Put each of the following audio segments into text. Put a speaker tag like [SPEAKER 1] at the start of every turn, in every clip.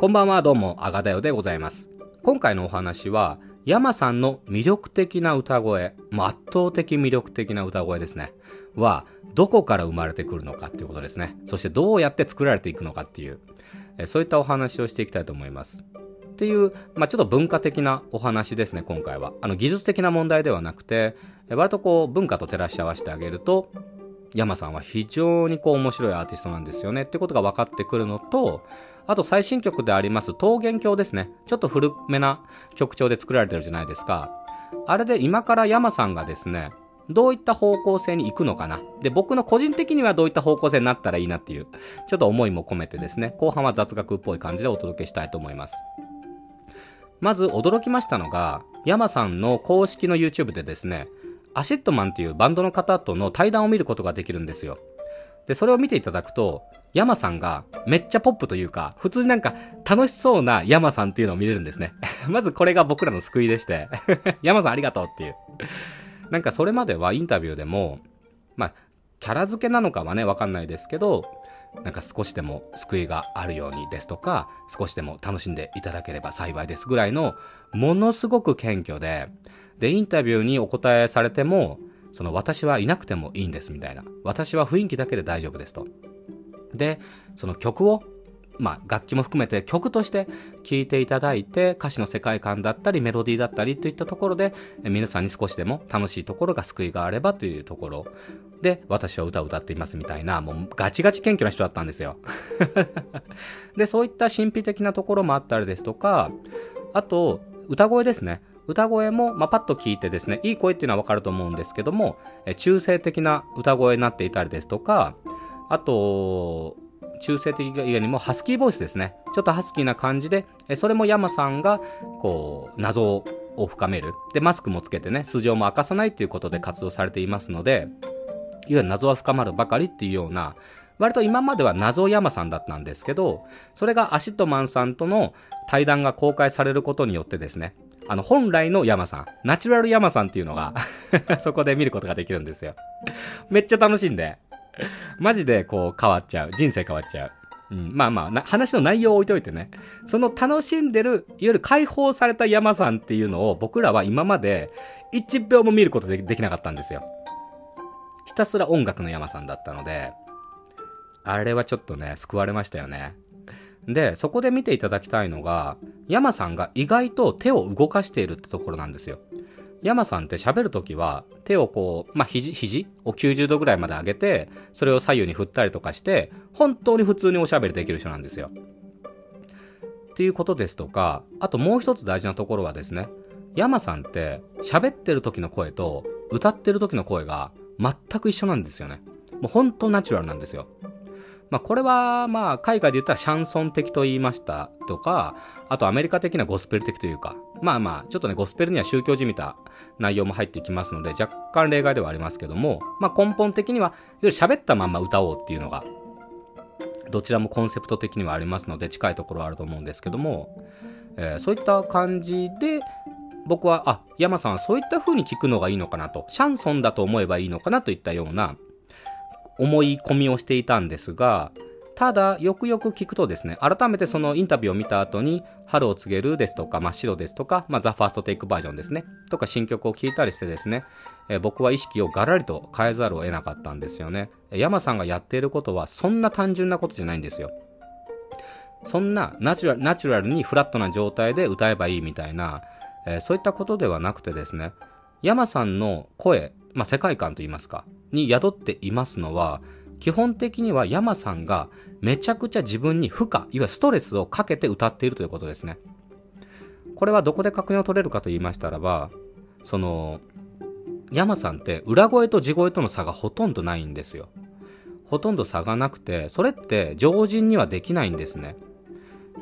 [SPEAKER 1] こんばんは、どうも、あがだよでございます。今回のお話は、山さんの魅力的な歌声、圧倒的魅力的な歌声ですね。は、どこから生まれてくるのかっていうことですね。そしてどうやって作られていくのかっていう、そういったお話をしていきたいと思います。っていう、まあ、ちょっと文化的なお話ですね、今回は。あの、技術的な問題ではなくて、割とこう、文化と照らし合わせてあげると、山さんは非常にこう面白いアーティストなんですよねってことが分かってくるのと、あと最新曲であります桃源郷ですね。ちょっと古めな曲調で作られてるじゃないですか。あれで今から yamaさんがですね、どういった方向性に行くのかな。で、僕の個人的にはどういった方向性になったらいいなっていう、ちょっと思いも込めてですね、後半は雑学っぽい感じでお届けしたいと思います。まず驚きましたのが、 yamaさんの公式の YouTube でですね、 ACIDMAN っていうバンドの方との対談を見ることができるんですよ。で、それを見ていただくと、山さんがめっちゃポップというか、普通になんか楽しそうな山さんっていうのを見れるんですね。まずこれが僕らの救いでして 山さんありがとうっていう。なんかそれまではインタビューでも、まあ、キャラ付けなのかはね、わかんないですけど、なんか少しでも救いがあるようにですとか、少しでも楽しんでいただければ幸いですぐらいの、ものすごく謙虚で、で、インタビューにお答えされても、その私はいなくてもいいんですみたいな。私は雰囲気だけで大丈夫ですと。で、その曲を、まあ、楽器も含めて曲として聴いていただいて、歌詞の世界観だったり、メロディーだったりといったところで、皆さんに少しでも楽しいところが救いがあればというところで、私は歌を歌っていますみたいな、もうガチガチ謙虚な人だったんですよ。で、そういった神秘的なところもあったりですとか、あと、歌声ですね。歌声も、まあ、パッと聞いてですね、いい声っていうのはわかると思うんですけども、中性的な歌声になっていたりですとか、あと、中性的以外にもハスキーボイスですね。ちょっとハスキーな感じで、それも山さんが、こう、謎を深める。で、マスクもつけてね、素性も明かさないっていうことで活動されていますので、いわゆる謎は深まるばかりっていうような、割と今までは謎山さんだったんですけど、それが ACIDMANさんとの対談が公開されることによってですね、あの、本来の yamaさん、ナチュラル yamaさんっていうのが そこで見ることができるんですよ。めっちゃ楽しいんで。マジでこう変わっちゃう。人生変わっちゃう。うん、まあまあ話の内容を置いといてね。その楽しんでる、いわゆる解放された yamaさんっていうのを僕らは今まで1秒も見ることでできなかったんですよ。ひたすら音楽の yamaさんだったので、あれはちょっとね、救われましたよね。で、そこで見ていただきたいのが、山さんが意外と手を動かしているってところなんですよ。山さんって喋るときは、手をこう、まあ、肘、肘？を90度ぐらいまで上げて、それを左右に振ったりとかして、本当に普通におしゃべりできる人なんですよ。っていうことですとか、あともう一つ大事なところはですね、山さんって喋ってる時の声と歌ってる時の声が全く一緒なんですよね。もう本当ナチュラルなんですよ。まあ、これは、まあ、海外で言ったらシャンソン的と言いましたとか、あとアメリカ的なゴスペル的というか、まあまあ、ちょっとね、ゴスペルには宗教じみた内容も入ってきますので、若干例外ではありますけども、まあ根本的には、いわゆる喋ったまんま歌おうっていうのが、どちらもコンセプト的にはありますので、近いところはあると思うんですけども、えー、そういった感じで、僕は、あ、山さんはそういった風に聞くのがいいのかなと、シャンソンだと思えばいいのかなといったような、思い込みをしていたんですが、ただ、よくよく聞くとですね、改めてそのインタビューを見た後に、春を告げるですとか、真っ白ですとか、まあ、ザ・ファーストテイクバージョンですね、とか新曲を聴いたりしてですね、え、僕は意識をガラリと変えざるを得なかったんですよね。山さんがやっていることは、そんな単純なことじゃないんですよ。そんなナチュラルナチュラルにフラットな状態で歌えばいいみたいな、え、そういったことではなくてですね、山さんの声、まあ、世界観といいますか、に宿っていますのは、基本的には山さんがめちゃくちゃ自分に負荷、いわゆるストレスをかけて歌っているということですね。これはどこで確認を取れるかと言いましたらば、その、山さんって裏声と地声との差がほとんどないんですよ。ほとんど差がなくて、それって常人にはできないんですね。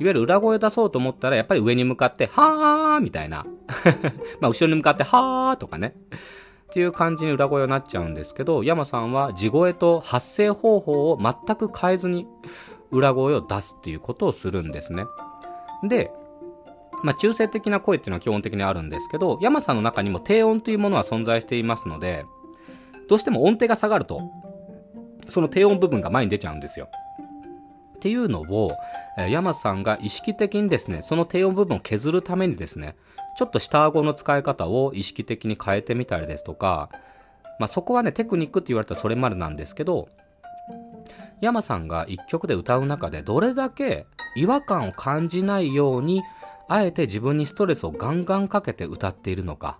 [SPEAKER 1] いわゆる裏声を出そうと思ったら、やっぱり上に向かって、はーみたいな。まあ、後ろに向かって、はーとかね。っていう感じに裏声になっちゃうんですけど、山さんは地声と発声方法を全く変えずに裏声を出すっていうことをするんですね。で、まあ、中性的な声っていうのは基本的にあるんですけど、山さんの中にも低音というものは存在していますので、どうしても音程が下がると、その低音部分が前に出ちゃうんですよ。っていうのを、えー、山さんが意識的にですね、その低音部分を削るためにですね、ちょっと下顎の使い方を意識的に変えてみたりですとか、まあ、そこはね、テクニックって言われたらそれまでなんですけど、山さんが一曲で歌う中でどれだけ違和感を感じないように、あえて自分にストレスをガンガンかけて歌っているのか、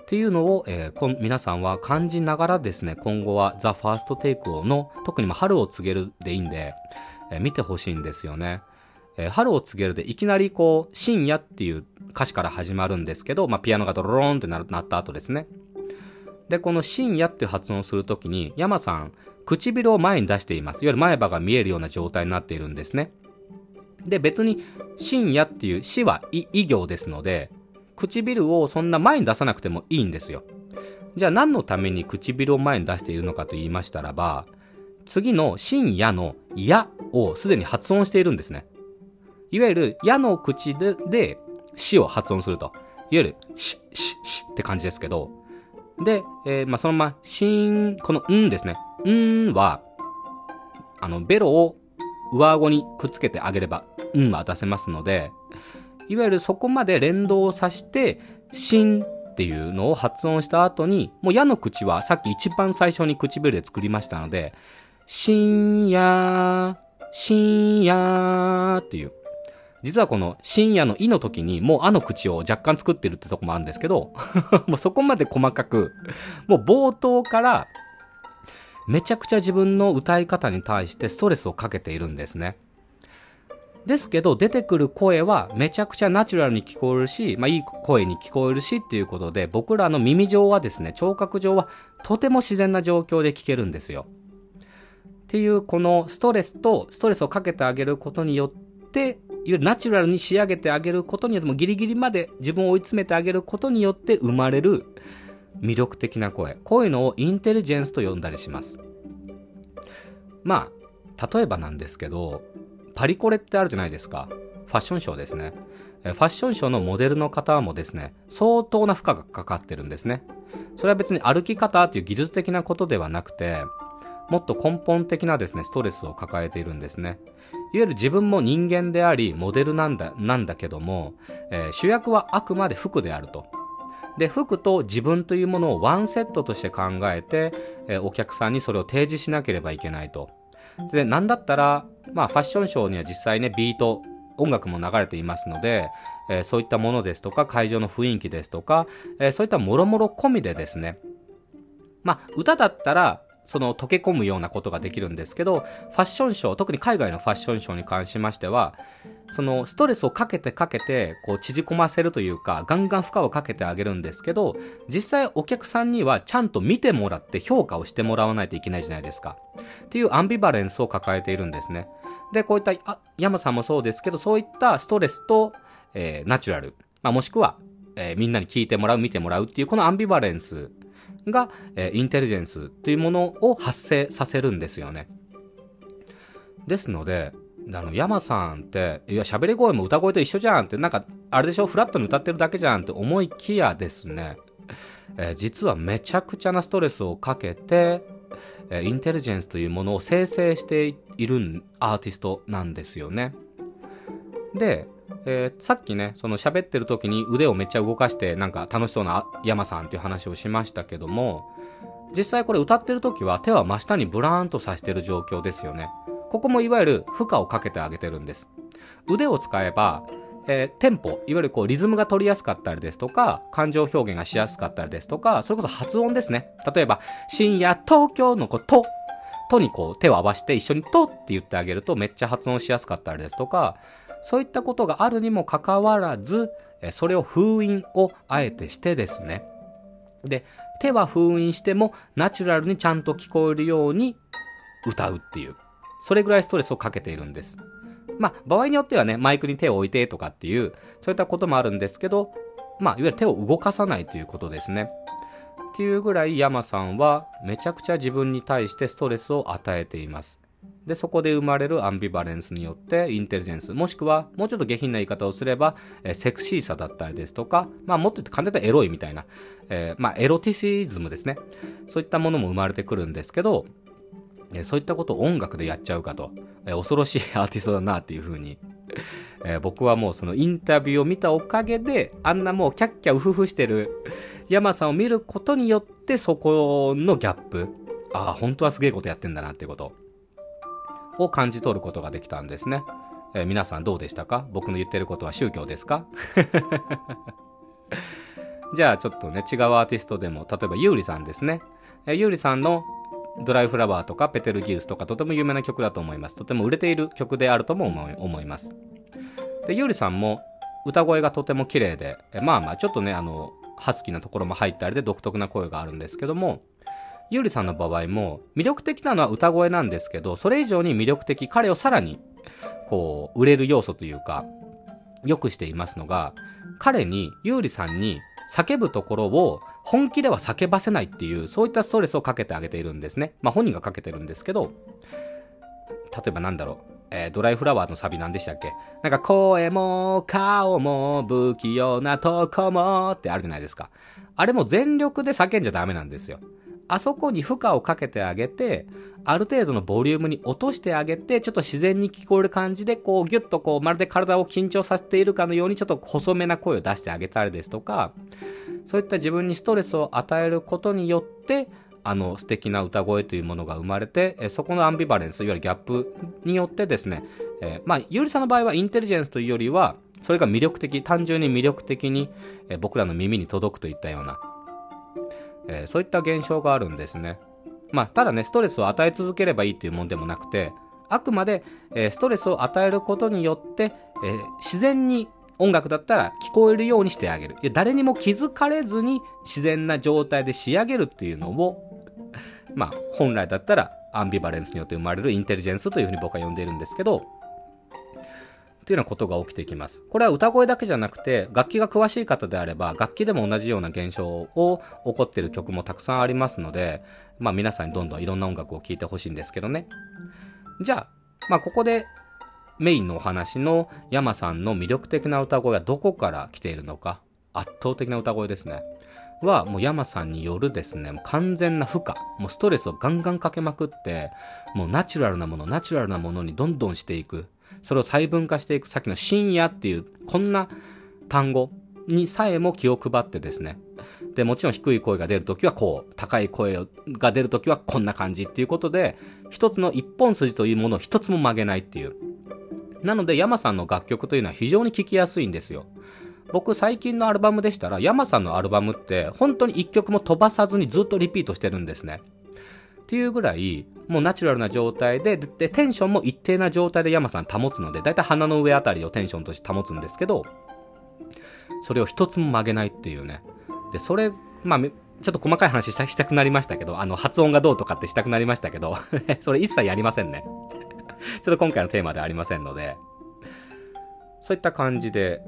[SPEAKER 1] っていうのを、えー、皆さんは感じながらですね、今後はザ・ファーストテイクをの、特に春を告げるでいいんで、えー、見てほしいんですよね。えー、春を告げるでいきなりこう、深夜っていう歌詞から始まるんですけど、まあ、ピアノがドローンってなった後ですね。で、この深夜って発音するときに、山さん、唇を前に出しています。いわゆる前歯が見えるような状態になっているんですね。で、別に、深夜っていう死は異行ですので、唇をそんな前に出さなくてもいいんですよ。じゃあ何のために唇を前に出しているのかと言いましたらば、次の深夜のやをすでに発音しているんですね。いわゆる、やの口で、で、しを発音すると。いわゆる、し、し、しって感じですけど。で、えー、まあ、そのまま、しん、このんですね。んは、あの、ベロを上顎にくっつけてあげれば、んは出せますので、いわゆるそこまで連動をさせて、しんっていうのを発音した後に、もうやの口はさっき一番最初に唇で作りましたので、しんやー、しんやーっていう、実はこの深夜のいの時にもうあの口を若干作ってるってとこもあるんですけど、もうそこまで細かく、もう冒頭からめちゃくちゃ自分の歌い方に対してストレスをかけているんですね。ですけど出てくる声はめちゃくちゃナチュラルに聞こえるし、まあいい声に聞こえるしっていうことで僕らの耳上はですね、聴覚上はとても自然な状況で聞けるんですよ。っていうこのストレスとストレスをかけてあげることによっていわゆるナチュラルに仕上げてあげることによってもギリギリまで自分を追い詰めてあげることによって生まれる魅力的な声。こういうのをインテリジェンスと呼んだりします。まあ、例えばなんですけど、パリコレってあるじゃないですか。ファッションショーですね。ファッションショーのモデルの方もですね、相当な負荷がかかってるんですね。それは別に歩き方っていう技術的なことではなくて、もっと根本的なですね、ストレスを抱えているんですね。いわゆる自分も人間であり、モデルなんだ、なんだけども、えー、主役はあくまで服であると。で、服と自分というものをワンセットとして考えて、えー、お客さんにそれを提示しなければいけないと。で、なんだったら、まあファッションショーには実際ね、ビート、音楽も流れていますので、えー、そういったものですとか、会場の雰囲気ですとか、えー、そういったもろもろ込みでですね、まあ、歌だったら、その溶け込むようなことができるんですけど、ファッションショー、特に海外のファッションショーに関しましては、そのストレスをかけてかけて、こう縮こませるというか、ガンガン負荷をかけてあげるんですけど、実際お客さんにはちゃんと見てもらって評価をしてもらわないといけないじゃないですか。っていうアンビバレンスを抱えているんですね。で、こういった、あ、山さんもそうですけど、そういったストレスと、えー、ナチュラル、まあ、もしくは、えー、みんなに聞いてもらう、見てもらうっていう、このアンビバレンスが、え、インテリジェンスというものを発生させるんですよね。ですので、あの、山さんって、いや、喋り声も歌声と一緒じゃんって、なんか、あれでしょ、フラットに歌ってるだけじゃんって思いきやですね、えー、実はめちゃくちゃなストレスをかけて、えー、インテリジェンスというものを生成しているアーティストなんですよね。で、えー、さっきね、その喋ってる時に腕をめっちゃ動かしてなんか楽しそうな山さんっていう話をしましたけども、実際これ歌ってる時は手は真下にブラーンとさしてる状況ですよね。ここもいわゆる負荷をかけてあげてるんです。腕を使えば、えー、テンポ、いわゆるこうリズムが取りやすかったりですとか、感情表現がしやすかったりですとか、それこそ発音ですね。例えば、深夜東京のこと、とにこう手を合わせて一緒にとって言ってあげるとめっちゃ発音しやすかったりですとか、そういったことがあるにもかかわらず、それを封印をあえてしてですね。で、手は封印してもナチュラルにちゃんと聞こえるように歌うっていう。それぐらいストレスをかけているんです。まあ、場合によってはね、マイクに手を置いてとかっていう、そういったこともあるんですけど、まあ、いわゆる手を動かさないということですね。っていうぐらい山さんはめちゃくちゃ自分に対してストレスを与えています。で、そこで生まれるアンビバレンスによってインテリジェンス、もしくはもうちょっと下品な言い方をすれば、え、セクシーさだったりですとか、まあもっと言って簡単にエロいみたいな、えー、まあエロティシズムですね。そういったものも生まれてくるんですけど、え、そういったことを音楽でやっちゃうかと。え恐ろしいアーティストだなっていう風に、えー、僕はもうそのインタビューを見たおかげで、あんなもうキャッキャウフフしてる山さんを見ることによってそこのギャップ、ああ、本当はすげえことやってんだなっていうことを感じ取ることができたんですね。えー、皆さんどうでしたか？僕の言ってることは宗教ですか？じゃあちょっとね、違うアーティストでも、例えばユーリさんですね。えー、ユーリさんのドライフラワーとかペテルギウスとかとても有名な曲だと思います。とても売れている曲であるとも思います。で、ユーリさんも歌声がとても綺麗で、まあまあちょっとね、あの、ハスキーなところも入ったりで独特な声があるんですけども、ユーリさんの場合も魅力的なのは歌声なんですけど、それ以上に魅力的、彼をさらにこう、売れる要素というか、良くしていますのが、彼に、ユーリさんに叫ぶところを本気では叫ばせないっていう、そういったストレスをかけてあげているんですね。まあ本人がかけてるんですけど、例えばなんだろう。えー、ドライフラワーのサビなんでしたっけ？なんか声も顔も不器用なとこもってあるじゃないですか。あれも全力で叫んじゃダメなんですよ。あそこに負荷をかけてあげて、ある程度のボリュームに落としてあげて、ちょっと自然に聞こえる感じで、こう、ギュッとこう、まるで体を緊張させているかのように、ちょっと細めな声を出してあげたりですとか、そういった自分にストレスを与えることによって、あの素敵な歌声というものが生まれて、えそこのアンビバレンス、いわゆるギャップによってですね、えー、まあ、ゆりさんの場合はインテリジェンスというよりは、それが魅力的、単純に魅力的に、え僕らの耳に届くといったような、えー、そういった現象があるんですね。まあ、ただね、ストレスを与え続ければいいっていうもんでもなくて、あくまで、えー、ストレスを与えることによって、えー、自然に音楽だったら聞こえるようにしてあげる。いや誰にも気づかれずに自然な状態で仕上げるっていうのを、まあ、本来だったらアンビバレンスによって生まれるインテリジェンスというふうに僕は呼んでいるんですけど、っていうようなことが起きてきます。これは歌声だけじゃなくて、楽器が詳しい方であれば、楽器でも同じような現象を起こっている曲もたくさんありますので、まあ皆さんにどんどんいろんな音楽を聴いてほしいんですけどね。じゃあ、まあここでメインのお話の山さんの魅力的な歌声はどこから来ているのか、圧倒的な歌声ですね。は、もう山さんによるですね、もう完全な負荷、もうストレスをガンガンかけまくって、もうナチュラルなもの、ナチュラルなものにどんどんしていく。それを細分化していく、さっきの深夜っていう、こんな単語にさえも気を配ってですね。で、もちろん低い声が出るときはこう、高い声が出るときはこんな感じっていうことで、一つの一本筋というものを一つも曲げないっていう。なので、山さんの楽曲というのは非常に聴きやすいんですよ。僕最近のアルバムでしたら、山さんのアルバムって本当に一曲も飛ばさずにずっとリピートしてるんですね。っていうぐらい、もうナチュラルな状態で、で、テンションも一定な状態で山さん保つので、だいたい鼻の上あたりをテンションとして保つんですけど、それを一つも曲げないっていうね。で、それ、まあ、ちょっと細かい話したしたくなりましたけど、あの、発音がどうとかってしたくなりましたけど それ一切やりませんね ちょっと今回のテーマではありませんので、そういった感じで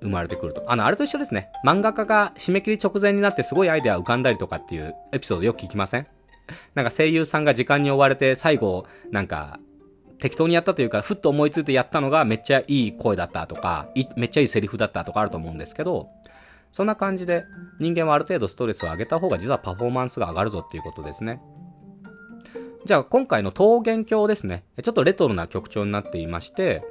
[SPEAKER 1] 生まれてくると。あの、あれと一緒ですね。漫画家が締め切り直前になってすごいアイデア浮かんだりとかっていうエピソードよく聞きません？なんか声優さんが時間に追われて最後、なんか、適当にやったというか、ふっと思いついてやったのがめっちゃいい声だったとか、めっちゃいいセリフだったとかあると思うんですけど、そんな感じで人間はある程度ストレスを上げた方が実はパフォーマンスが上がるぞっていうことですね。じゃあ今回の桃源郷ですね。ちょっとレトロな曲調になっていまして、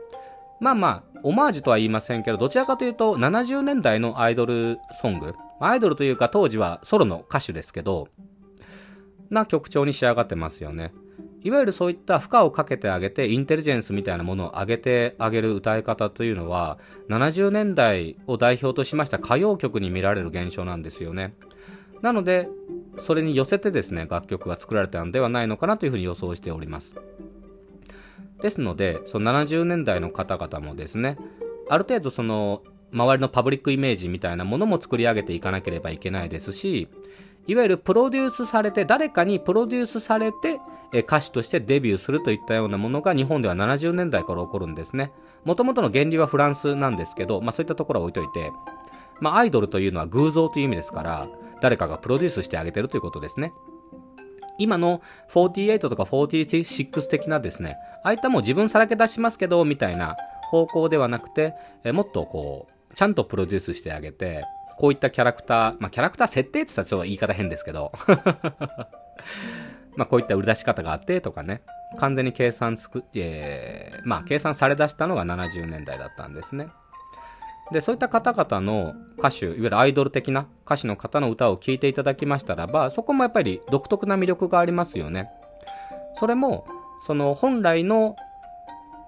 [SPEAKER 1] まあまあ、オマージュとは言いませんけど、どちらかというと70年代のアイドルソング、アイドルというか当時はソロの歌手ですけど、な曲調に仕上がってますよね。いわゆるそういった負荷をかけてあげて、インテリジェンスみたいなものを上げてあげる歌い方というのは、70年代を代表としました歌謡曲に見られる現象なんですよね。なので、それに寄せてですね、楽曲が作られたのではないのかなというふうに予想しております。ですので、その70年代の方々もですね、ある程度その、周りのパブリックイメージみたいなものも作り上げていかなければいけないですし、いわゆるプロデュースされて、誰かにプロデュースされて、歌手としてデビューするといったようなものが日本では70年代から起こるんですね。もともとの原理はフランスなんですけど、まあそういったところは置いといて、まあアイドルというのは偶像という意味ですから、誰かがプロデュースしてあげてるということですね。今の48とか46的なですね、ああいったもう自分さらけ出しますけど、みたいな方向ではなくて、もっとこう、ちゃんとプロデュースしてあげて、こういったキャラクター、まあ、キャラクター設定って言ったらちょっと言い方変ですけど まあ、こういった売り出し方があってとかね、完全に計算つく、えー、まあ、計算され出したのが70年代だったんですね。で、そういった方々の歌手、いわゆるアイドル的な歌手の方の歌を聴いていただきましたらば、そこもやっぱり独特な魅力がありますよね。それも、その本来の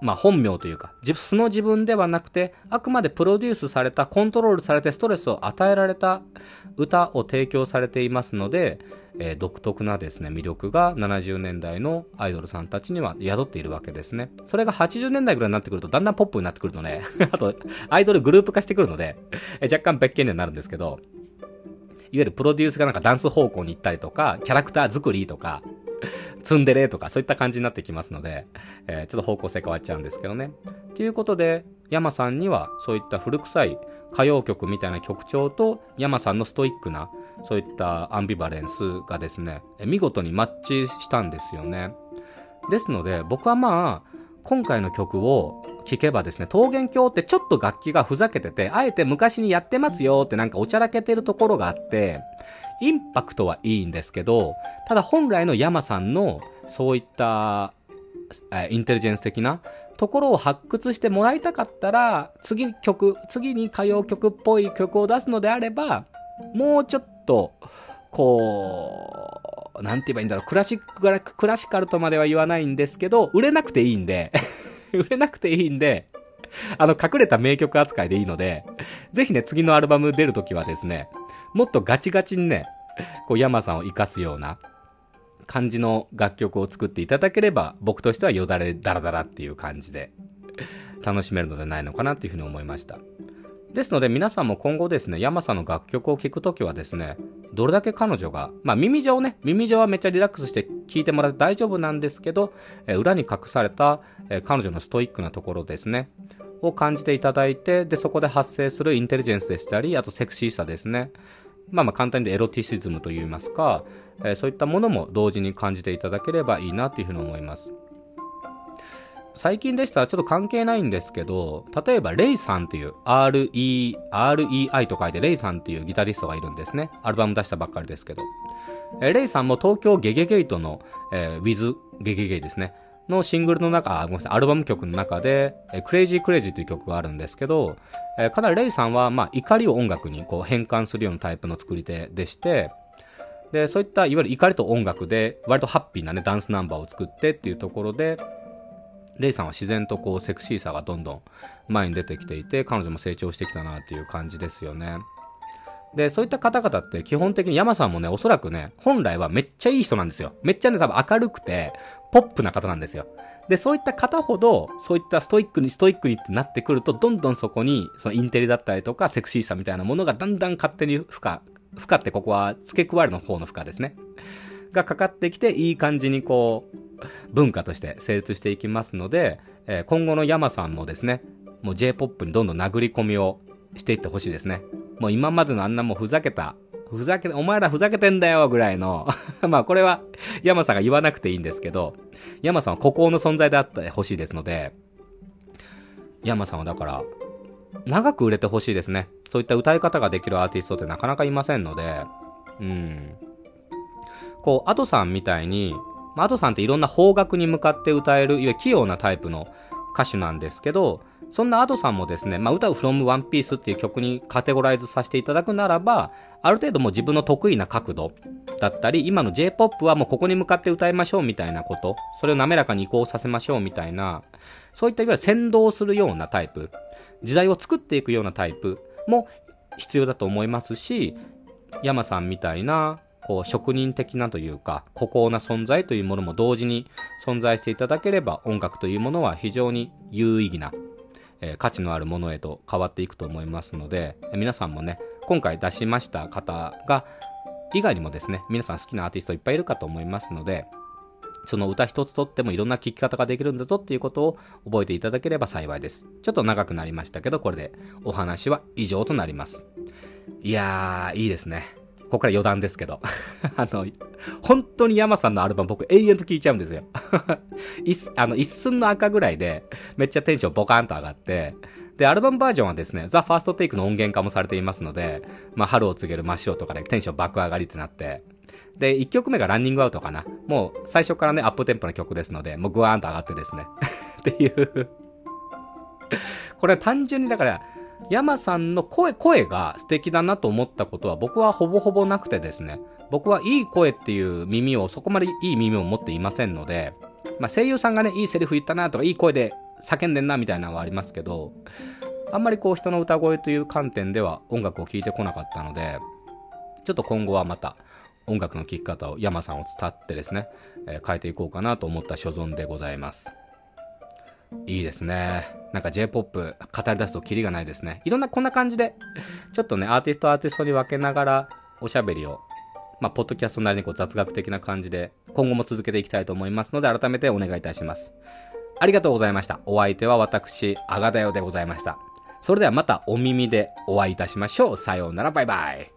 [SPEAKER 1] まあ、本名というか、素の自分ではなくて、あくまでプロデュースされた、コントロールされてストレスを与えられた歌を提供されていますので、えー、独特なですね、魅力が70年代のアイドルさんたちには宿っているわけですね。それが80年代ぐらいになってくると、だんだんポップになってくるので、あと、アイドルグループ化してくるので、えー、若干別件にはなるんですけど、いわゆるプロデュースがなんかダンス方向に行ったりとか、キャラクター作りとか、ツンデレとかそういった感じになってきますので、えー、ちょっと方向性変わっちゃうんですけどね。ということで、山さんにはそういった古臭い歌謡曲みたいな曲調と山さんのストイックなそういったアンビバレンスがですね、見事にマッチしたんですよね。ですので、僕はまあ、今回の曲を聴けばですね、桃源郷ってちょっと楽器がふざけてて、あえて昔にやってますよってなんかおちゃらけてるところがあって、インパクトはいいんですけど、ただ本来の山さんのそういった、インテリジェンス的なところを発掘してもらいたかったら、次曲、次に歌謡曲っぽい曲を出すのであれば、もうちょっと、こう、なんて言えばいいんだろう、クラシックからクラシカルとまでは言わないんですけど、売れなくていいんで 売れなくていいんで、あの、隠れた名曲扱いでいいので、ぜひね、次のアルバム出るときはですね、もっとガチガチにね、こう、山さんを活かすような感じの楽曲を作っていただければ、僕としてはよだれダラダラっていう感じで楽しめるのではないのかなっていうふうに思いました。ですので皆さんも今後ですね、山さんの楽曲を聴くときはですね、どれだけ彼女が、まあ耳上ね、耳上はめっちゃリラックスして聴いてもらって大丈夫なんですけど、え裏に隠された、え彼女のストイックなところですね、を感じていただいて、で、そこで発生するインテリジェンスでしたり、あとセクシーさですね。まあまあ簡単に言うエロティシズムといいますか、えー、そういったものも同時に感じていただければいいなというふうに思います。最近でしたらちょっと関係ないんですけど、例えばレイさんっていう RE、REI と書いてレイさんっていうギタリストがいるんですね。アルバム出したばっかりですけど。え、レイさんも東京ゲゲゲイトの、えー、With ゲゲゲイですね。のシングルの中、ごめんなさい、アルバム曲の中で、 CRAZY CRAZY という曲があるんですけど、かなりレイさんは、まあ、怒りを音楽にこう変換するようなタイプの作り手でして、で、そういったいわゆる怒りと音楽で、割とハッピーなね、ダンスナンバーを作ってっていうところで、レイさんは自然とこうセクシーさがどんどん前に出てきていて、彼女も成長してきたなっていう感じですよね。で、そういった方々って基本的に山さんもね、おそらくね、本来はめっちゃいい人なんですよ。めっちゃね、多分明るくて、ポップな方なんですよ。で、そういった方ほど、そういったストイックに、ストイックにってなってくると、どんどんそこに、そのインテリだったりとか、セクシーさみたいなものがだんだん勝手に負荷、負荷ってここは付け加えるの方の負荷ですね。がかかってきて、いい感じにこう、文化として成立していきますので、えー、今後の山さんもですね、もう J-POP にどんどん殴り込みをしていってほしいですね。もう今までのあんなもうふざけたふざけ、お前らふざけてんだよぐらいの まあこれは山さんが言わなくていいんですけど、山さんは孤高の存在であってほしいですので、山さんはだから、長く売れてほしいですね。そういった歌い方ができるアーティストってなかなかいませんので、うん。こう、アドさんみたいに、アドさんっていろんな方角に向かって歌える、いわゆる器用なタイプの歌手なんですけど、そんなアドさんもですね、まあ、歌う From One Piece っていう曲にカテゴライズさせていただくならば、ある程度も自分の得意な角度だったり、今の J-POP はもうここに向かって歌いましょうみたいなこと、それを滑らかに移行させましょうみたいな、そういったいわゆる先導するようなタイプ、時代を作っていくようなタイプも必要だと思いますし、山さんみたいな、こう職人的なというか、孤高な存在というものも同時に存在していただければ、音楽というものは非常に有意義なえ価値のあるものへと変わっていくと思いますので、皆さんもね、今回出しました方が、以外にもですね、皆さん好きなアーティストいっぱいいるかと思いますので、その歌一つとってもいろんな聴き方ができるんだぞっていうことを覚えていただければ幸いです。ちょっと長くなりましたけど、これでお話は以上となります。いやー、いいですね。ここから余談ですけど。あの、本当に山さんのアルバム僕永遠と聴いちゃうんですよ。一あの一寸の赤ぐらいでめっちゃテンションボカーンと上がって、で、アルバムバージョンはですね、ザ・ファーストテイクの音源化もされていますので、まあ、春を告げる真っ白とかでテンション爆上がりってなって、で、1曲目がランニングアウトかな。もう最初からね、アップテンポな曲ですので、もうグワーンと上がってですね。っていうこれは単純にだから、山さんの声、声が素敵だなと思ったことは僕はほぼほぼなくてですね。僕はいい声っていう耳を、そこまでいい耳を持っていませんので、まあ声優さんがね、いいセリフ言ったなとか、いい声で叫んでんなみたいなのはありますけど、あんまりこう人の歌声という観点では音楽を聴いてこなかったので、ちょっと今後はまた音楽の聴き方を山さんを伝ってですね、えー、変えていこうかなと思った所存でございます。いいですね。なんか J-POP 語り出すとキリがないですね。いろんなこんな感じで、ちょっとね、アーティストアーティストに分けながらおしゃべりを、まあ、ポッドキャストなりにこう雑学的な感じで今後も続けていきたいと思いますので、改めてお願いいたします。ありがとうございました。お相手は私、あがだよでございました。それではまたお耳でお会いいたしましょう。さようなら、バイバイ。